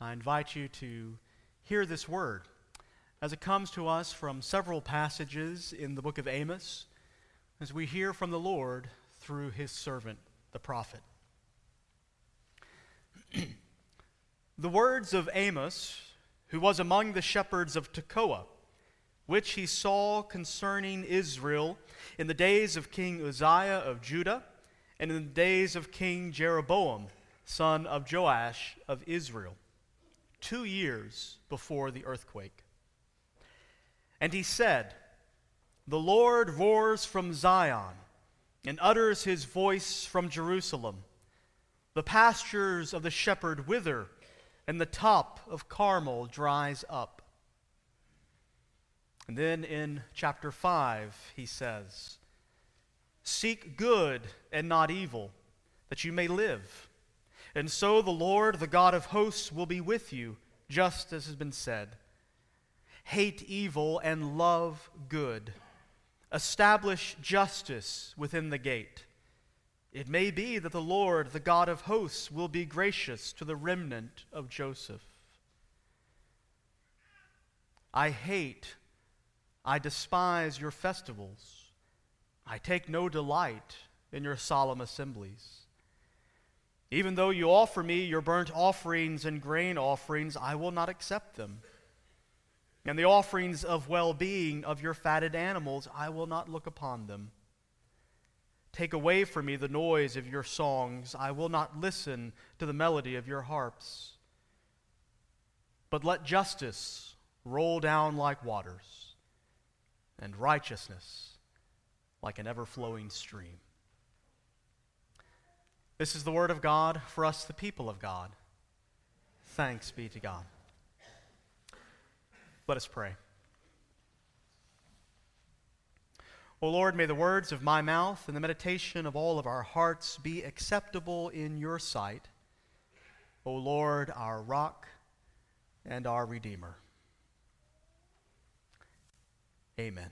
I invite you to hear this word as it comes to us from several passages in the book of Amos, as we hear from the Lord through his servant, the prophet. the words of Amos, who was among the shepherds of Tekoa, which he saw concerning Israel in the days of King Uzziah of Judah, and in the days of King Jeroboam, son of Joash of Israel two years before the earthquake. And he said, The Lord roars from Zion and utters his voice from Jerusalem. The pastures of the shepherd wither, and the top of Carmel dries up. And then in chapter 5, he says, Seek good and not evil, that you may live. And so the Lord, the God of hosts, will be with you, just as has been said. Hate evil and love good. Establish justice within the gate. It may be that the Lord, the God of hosts, will be gracious to the remnant of Joseph. I hate, I despise your festivals. I take no delight in your solemn assemblies. Even though you offer me your burnt offerings and grain offerings, I will not accept them. And the offerings of well being of your fatted animals, I will not look upon them. Take away from me the noise of your songs, I will not listen to the melody of your harps. But let justice roll down like waters, and righteousness like an ever flowing stream. This is the word of God for us, the people of God. Thanks be to God. Let us pray. O Lord, may the words of my mouth and the meditation of all of our hearts be acceptable in your sight. O Lord, our rock and our Redeemer. Amen.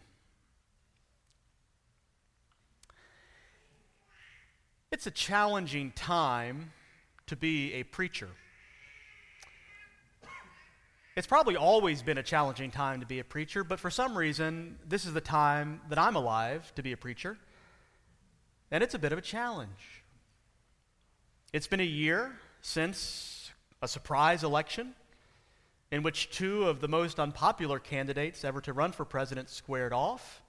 It's a challenging time to be a preacher. It's probably always been a challenging time to be a preacher, but for some reason, this is the time that I'm alive to be a preacher. And it's a bit of a challenge. It's been a year since a surprise election in which two of the most unpopular candidates ever to run for president squared off.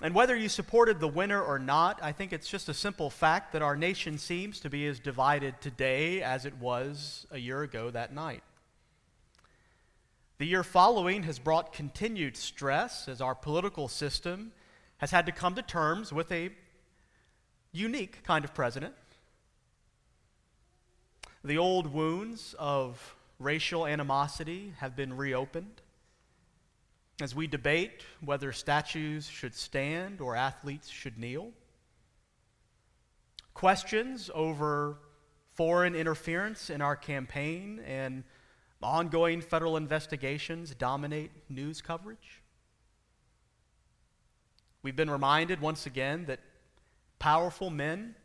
And whether you supported the winner or not, I think it's just a simple fact that our nation seems to be as divided today as it was a year ago that night. The year following has brought continued stress as our political system has had to come to terms with a unique kind of president. The old wounds of racial animosity have been reopened as we debate whether statues should stand or athletes should kneel. Questions over foreign interference in our campaign and ongoing federal investigations dominate news coverage. We've been reminded once again that powerful men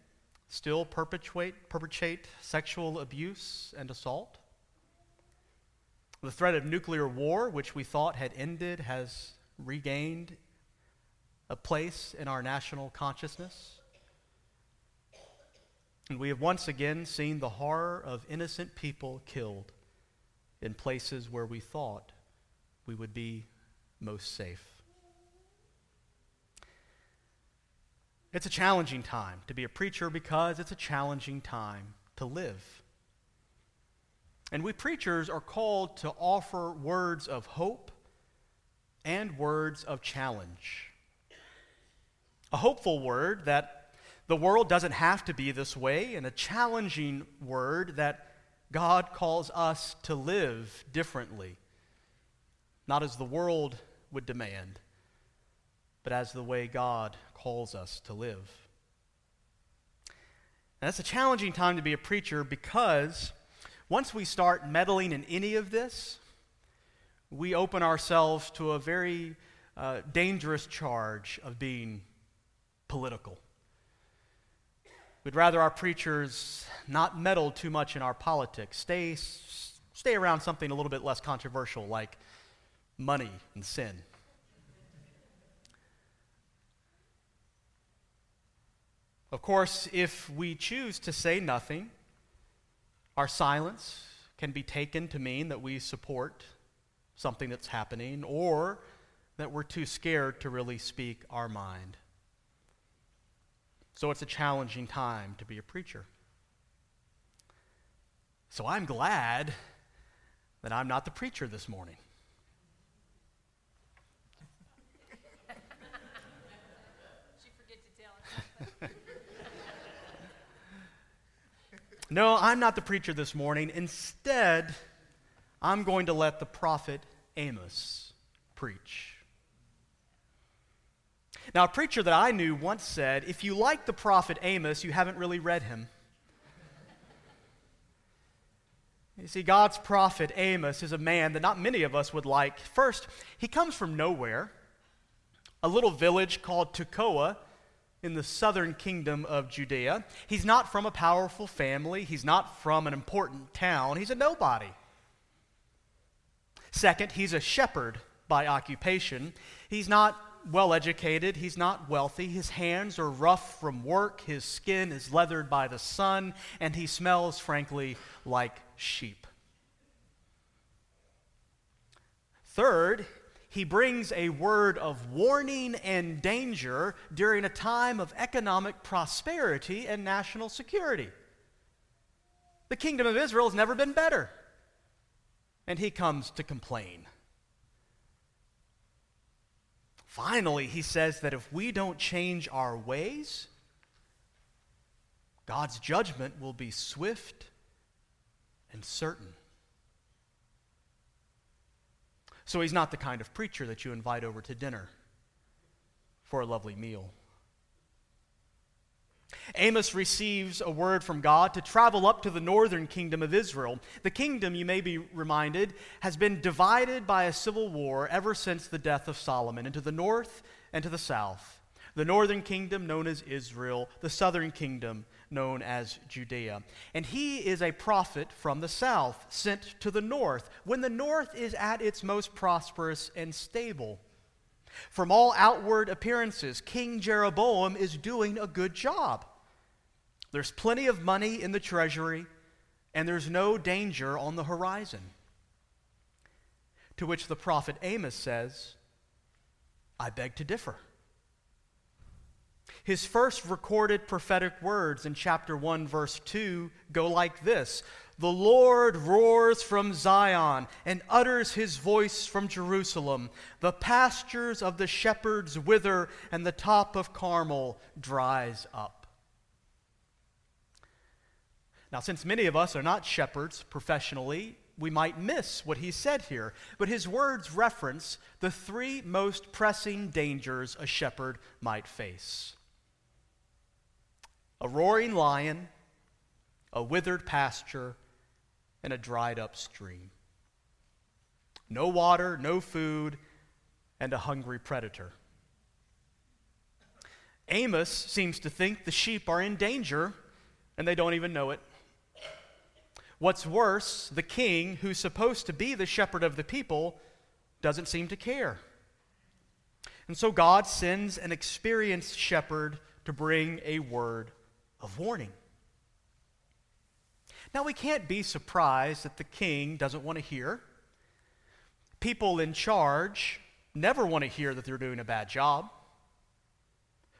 still perpetuate, perpetrate sexual abuse and assault. The threat of nuclear war, which we thought had ended, has regained a place in our national consciousness. And we have once again seen the horror of innocent people killed in places where we thought we would be most safe. It's a challenging time to be a preacher because it's a challenging time to live. And we preachers are called to offer words of hope and words of challenge. A hopeful word that the world doesn't have to be this way, and a challenging word that God calls us to live differently, not as the world would demand, but as the way God calls us to live. And that's a challenging time to be a preacher because once we start meddling in any of this, we open ourselves to a very uh, dangerous charge of being political. We'd rather our preachers not meddle too much in our politics, stay, stay around something a little bit less controversial like money and sin. Of course, if we choose to say nothing, our silence can be taken to mean that we support something that's happening or that we're too scared to really speak our mind. So it's a challenging time to be a preacher. So I'm glad that I'm not the preacher this morning. No, I'm not the preacher this morning. Instead, I'm going to let the prophet Amos preach. Now, a preacher that I knew once said, If you like the prophet Amos, you haven't really read him. You see, God's prophet Amos is a man that not many of us would like. First, he comes from nowhere, a little village called Tekoa in the southern kingdom of Judea. He's not from a powerful family, he's not from an important town, he's a nobody. Second, he's a shepherd by occupation. He's not well educated, he's not wealthy, his hands are rough from work, his skin is leathered by the sun, and he smells, frankly, like sheep. Third, he brings a word of warning and danger during a time of economic prosperity and national security. The kingdom of Israel has never been better. And he comes to complain. Finally, he says that if we don't change our ways, God's judgment will be swift and certain. So he's not the kind of preacher that you invite over to dinner for a lovely meal. Amos receives a word from God to travel up to the northern kingdom of Israel. The kingdom, you may be reminded, has been divided by a civil war ever since the death of Solomon into the north and to the south. The northern kingdom, known as Israel, the southern kingdom, known as Judea. And he is a prophet from the south, sent to the north, when the north is at its most prosperous and stable. From all outward appearances, King Jeroboam is doing a good job. There's plenty of money in the treasury, and there's no danger on the horizon. To which the prophet Amos says, I beg to differ. His first recorded prophetic words in chapter 1, verse 2 go like this The Lord roars from Zion and utters his voice from Jerusalem. The pastures of the shepherds wither, and the top of Carmel dries up. Now, since many of us are not shepherds professionally, we might miss what he said here. But his words reference the three most pressing dangers a shepherd might face a roaring lion, a withered pasture, and a dried up stream. No water, no food, and a hungry predator. Amos seems to think the sheep are in danger and they don't even know it. What's worse, the king, who's supposed to be the shepherd of the people, doesn't seem to care. And so God sends an experienced shepherd to bring a word of warning. Now, we can't be surprised that the king doesn't want to hear. People in charge never want to hear that they're doing a bad job,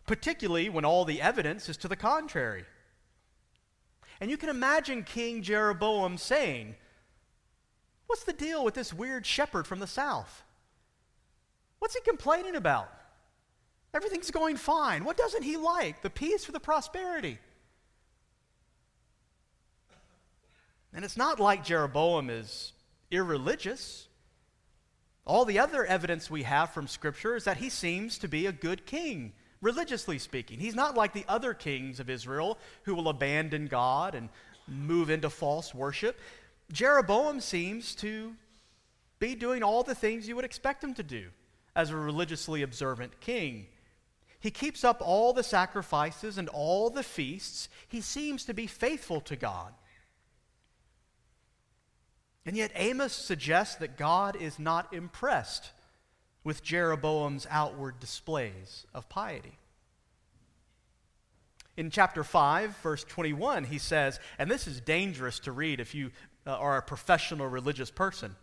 particularly when all the evidence is to the contrary. And you can imagine King Jeroboam saying, What's the deal with this weird shepherd from the south? What's he complaining about? Everything's going fine. What doesn't he like? The peace or the prosperity? And it's not like Jeroboam is irreligious. All the other evidence we have from Scripture is that he seems to be a good king, religiously speaking. He's not like the other kings of Israel who will abandon God and move into false worship. Jeroboam seems to be doing all the things you would expect him to do as a religiously observant king. He keeps up all the sacrifices and all the feasts. He seems to be faithful to God. And yet, Amos suggests that God is not impressed with Jeroboam's outward displays of piety. In chapter 5, verse 21, he says, and this is dangerous to read if you uh, are a professional religious person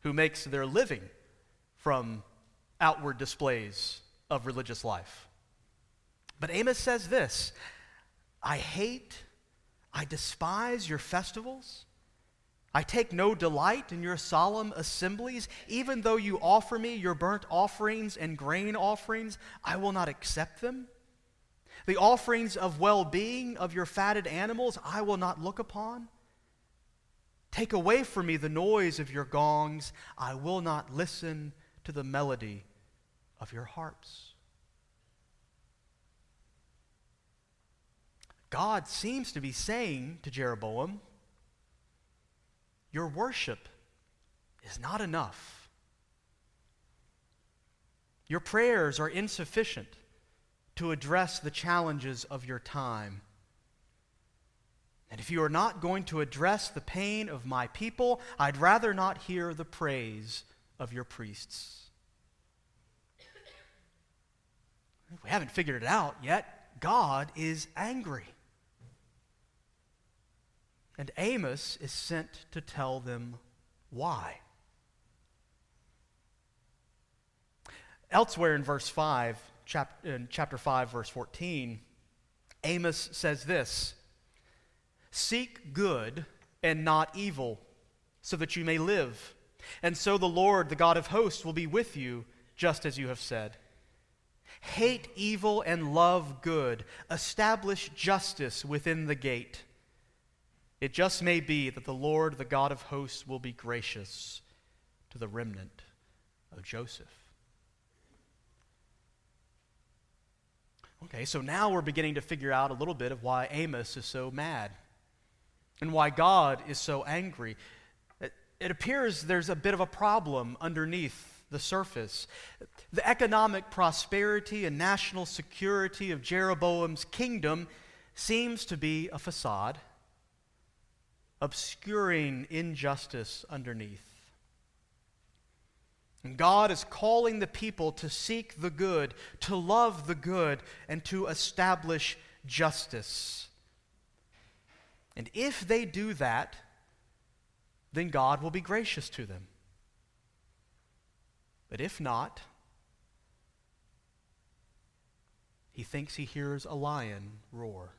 who makes their living from outward displays of religious life. But Amos says this I hate, I despise your festivals. I take no delight in your solemn assemblies. Even though you offer me your burnt offerings and grain offerings, I will not accept them. The offerings of well being of your fatted animals, I will not look upon. Take away from me the noise of your gongs. I will not listen to the melody of your harps. God seems to be saying to Jeroboam, Your worship is not enough. Your prayers are insufficient to address the challenges of your time. And if you are not going to address the pain of my people, I'd rather not hear the praise of your priests. We haven't figured it out yet. God is angry. And Amos is sent to tell them why. Elsewhere in verse 5, chap- in chapter 5, verse 14, Amos says this Seek good and not evil, so that you may live. And so the Lord, the God of hosts, will be with you, just as you have said. Hate evil and love good. Establish justice within the gate. It just may be that the Lord, the God of hosts, will be gracious to the remnant of Joseph. Okay, so now we're beginning to figure out a little bit of why Amos is so mad and why God is so angry. It, it appears there's a bit of a problem underneath the surface. The economic prosperity and national security of Jeroboam's kingdom seems to be a facade, obscuring injustice underneath. And God is calling the people to seek the good, to love the good, and to establish justice. And if they do that, then God will be gracious to them. But if not, he thinks he hears a lion roar.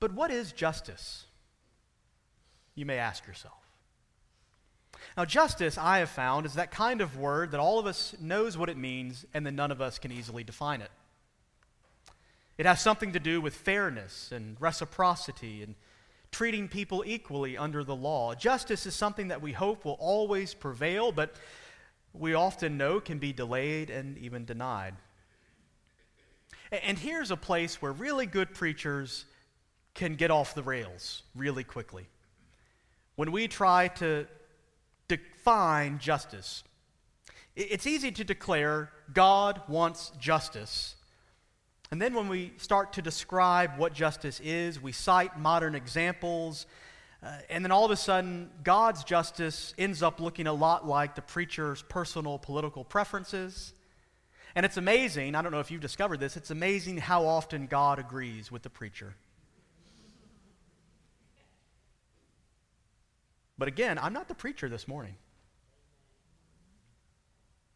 But what is justice? You may ask yourself. Now, justice, I have found, is that kind of word that all of us knows what it means, and then none of us can easily define it. It has something to do with fairness and reciprocity and treating people equally under the law. Justice is something that we hope will always prevail, but we often know can be delayed and even denied. And here's a place where really good preachers can get off the rails really quickly. When we try to define justice, it's easy to declare God wants justice and then when we start to describe what justice is, we cite modern examples. Uh, and then all of a sudden, God's justice ends up looking a lot like the preacher's personal political preferences. And it's amazing, I don't know if you've discovered this, it's amazing how often God agrees with the preacher. But again, I'm not the preacher this morning.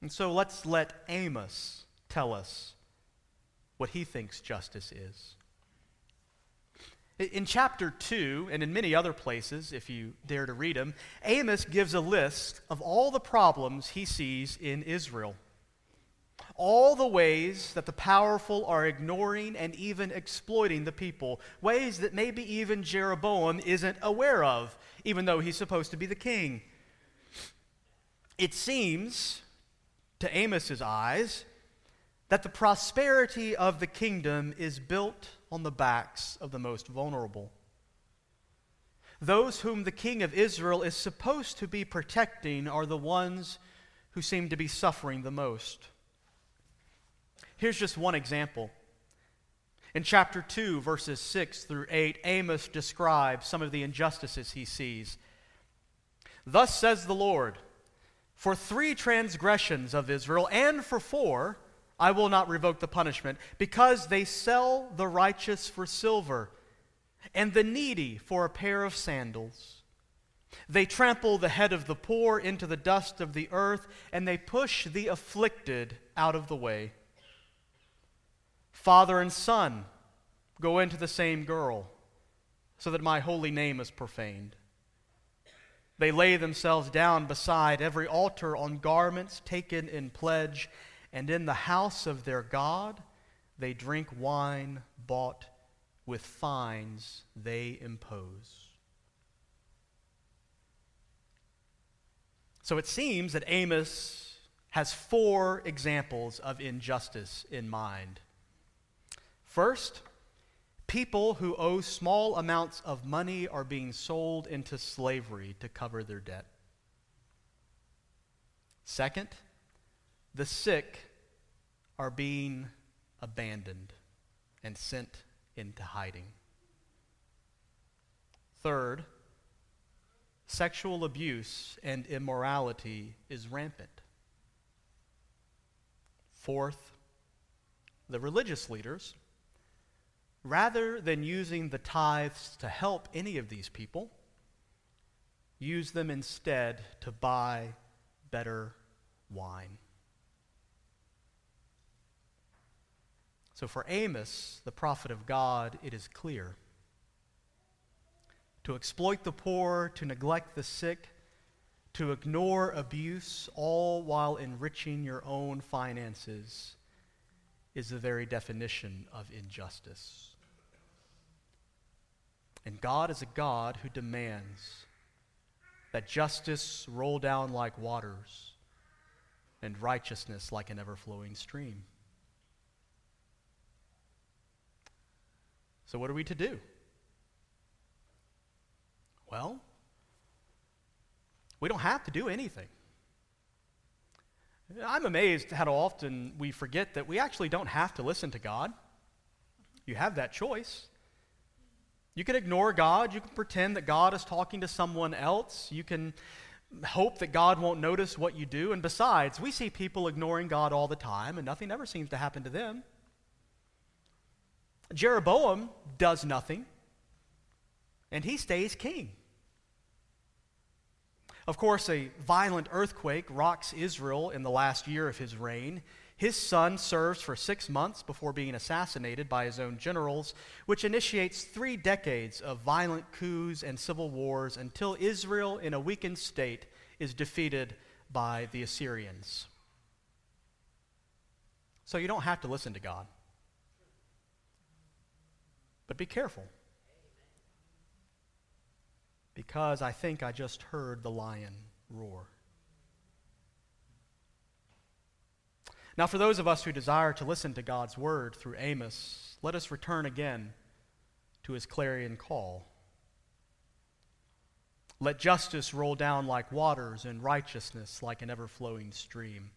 And so let's let Amos tell us what he thinks justice is. In chapter 2, and in many other places, if you dare to read them, Amos gives a list of all the problems he sees in Israel. All the ways that the powerful are ignoring and even exploiting the people, ways that maybe even Jeroboam isn't aware of, even though he's supposed to be the king. It seems, to Amos's eyes, that the prosperity of the kingdom is built on the backs of the most vulnerable. Those whom the king of Israel is supposed to be protecting are the ones who seem to be suffering the most. Here's just one example. In chapter 2, verses 6 through 8, Amos describes some of the injustices he sees. Thus says the Lord For three transgressions of Israel, and for four, I will not revoke the punishment, because they sell the righteous for silver, and the needy for a pair of sandals. They trample the head of the poor into the dust of the earth, and they push the afflicted out of the way. Father and son go into the same girl, so that my holy name is profaned. They lay themselves down beside every altar on garments taken in pledge, and in the house of their God they drink wine bought with fines they impose. So it seems that Amos has four examples of injustice in mind. First, people who owe small amounts of money are being sold into slavery to cover their debt. Second, the sick are being abandoned and sent into hiding. Third, sexual abuse and immorality is rampant. Fourth, the religious leaders rather than using the tithes to help any of these people, use them instead to buy better wine. So for Amos, the prophet of God, it is clear. To exploit the poor, to neglect the sick, to ignore abuse, all while enriching your own finances, is the very definition of injustice. And God is a God who demands that justice roll down like waters and righteousness like an ever flowing stream. So, what are we to do? Well, we don't have to do anything. I'm amazed how often we forget that we actually don't have to listen to God. You have that choice. You can ignore God. You can pretend that God is talking to someone else. You can hope that God won't notice what you do. And besides, we see people ignoring God all the time, and nothing ever seems to happen to them. Jeroboam does nothing, and he stays king. Of course, a violent earthquake rocks Israel in the last year of his reign. His son serves for six months before being assassinated by his own generals, which initiates three decades of violent coups and civil wars until Israel, in a weakened state, is defeated by the Assyrians. So you don't have to listen to God. But be careful. Because I think I just heard the lion roar. Now, for those of us who desire to listen to God's word through Amos, let us return again to his clarion call. Let justice roll down like waters and righteousness like an ever flowing stream.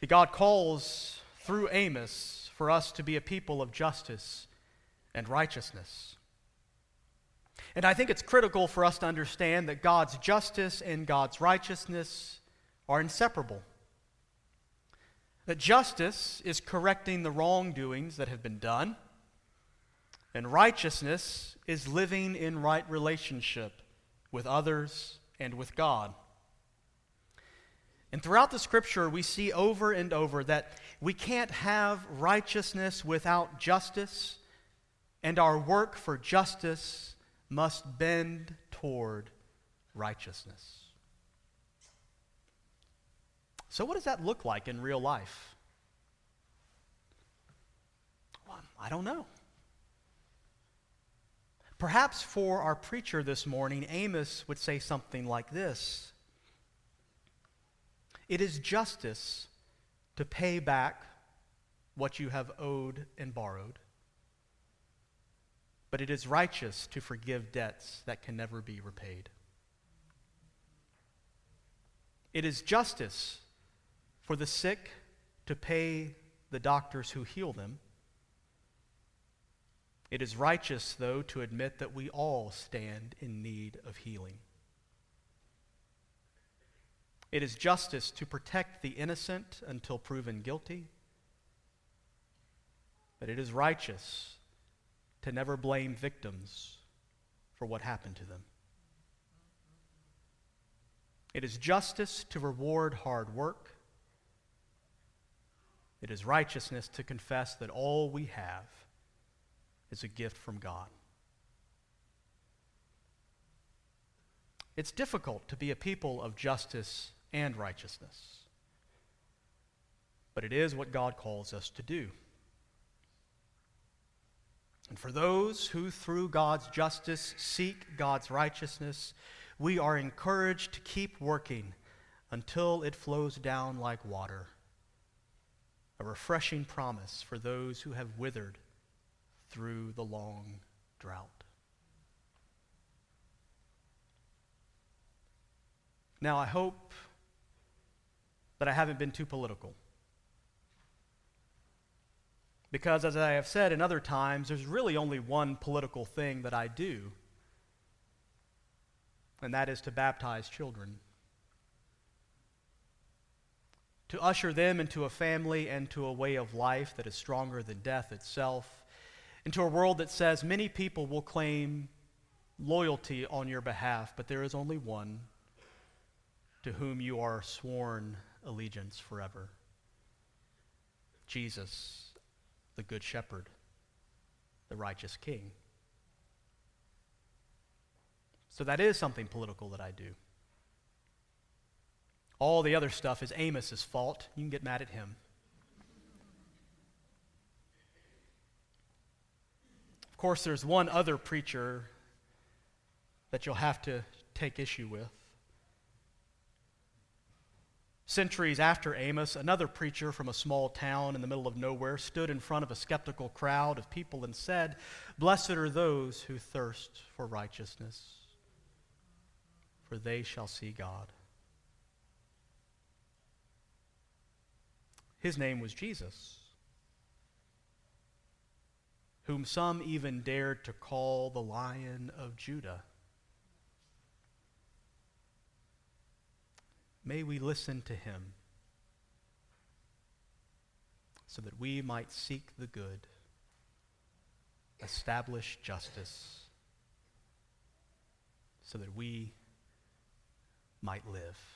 The God calls through Amos for us to be a people of justice and righteousness. And I think it's critical for us to understand that God's justice and God's righteousness are inseparable. That justice is correcting the wrongdoings that have been done, and righteousness is living in right relationship with others and with God. And throughout the scripture, we see over and over that we can't have righteousness without justice, and our work for justice must bend toward righteousness. So, what does that look like in real life? Well, I don't know. Perhaps for our preacher this morning, Amos would say something like this It is justice to pay back what you have owed and borrowed, but it is righteous to forgive debts that can never be repaid. It is justice for the sick to pay the doctors who heal them. It is righteous, though, to admit that we all stand in need of healing. It is justice to protect the innocent until proven guilty. But it is righteous to never blame victims for what happened to them. It is justice to reward hard work. It is righteousness to confess that all we have is a gift from God. It's difficult to be a people of justice and righteousness, but it is what God calls us to do. And for those who, through God's justice, seek God's righteousness, we are encouraged to keep working until it flows down like water. A refreshing promise for those who have withered through the long drought. Now, I hope that I haven't been too political. Because, as I have said in other times, there's really only one political thing that I do, and that is to baptize children. To usher them into a family and to a way of life that is stronger than death itself, into a world that says many people will claim loyalty on your behalf, but there is only one to whom you are sworn allegiance forever Jesus the Good Shepherd, the righteous King. So that is something political that I do. All the other stuff is Amos's fault. You can get mad at him. Of course, there's one other preacher that you'll have to take issue with. Centuries after Amos, another preacher from a small town in the middle of nowhere stood in front of a skeptical crowd of people and said, Blessed are those who thirst for righteousness, for they shall see God. His name was Jesus, whom some even dared to call the Lion of Judah. May we listen to him so that we might seek the good, establish justice, so that we might live.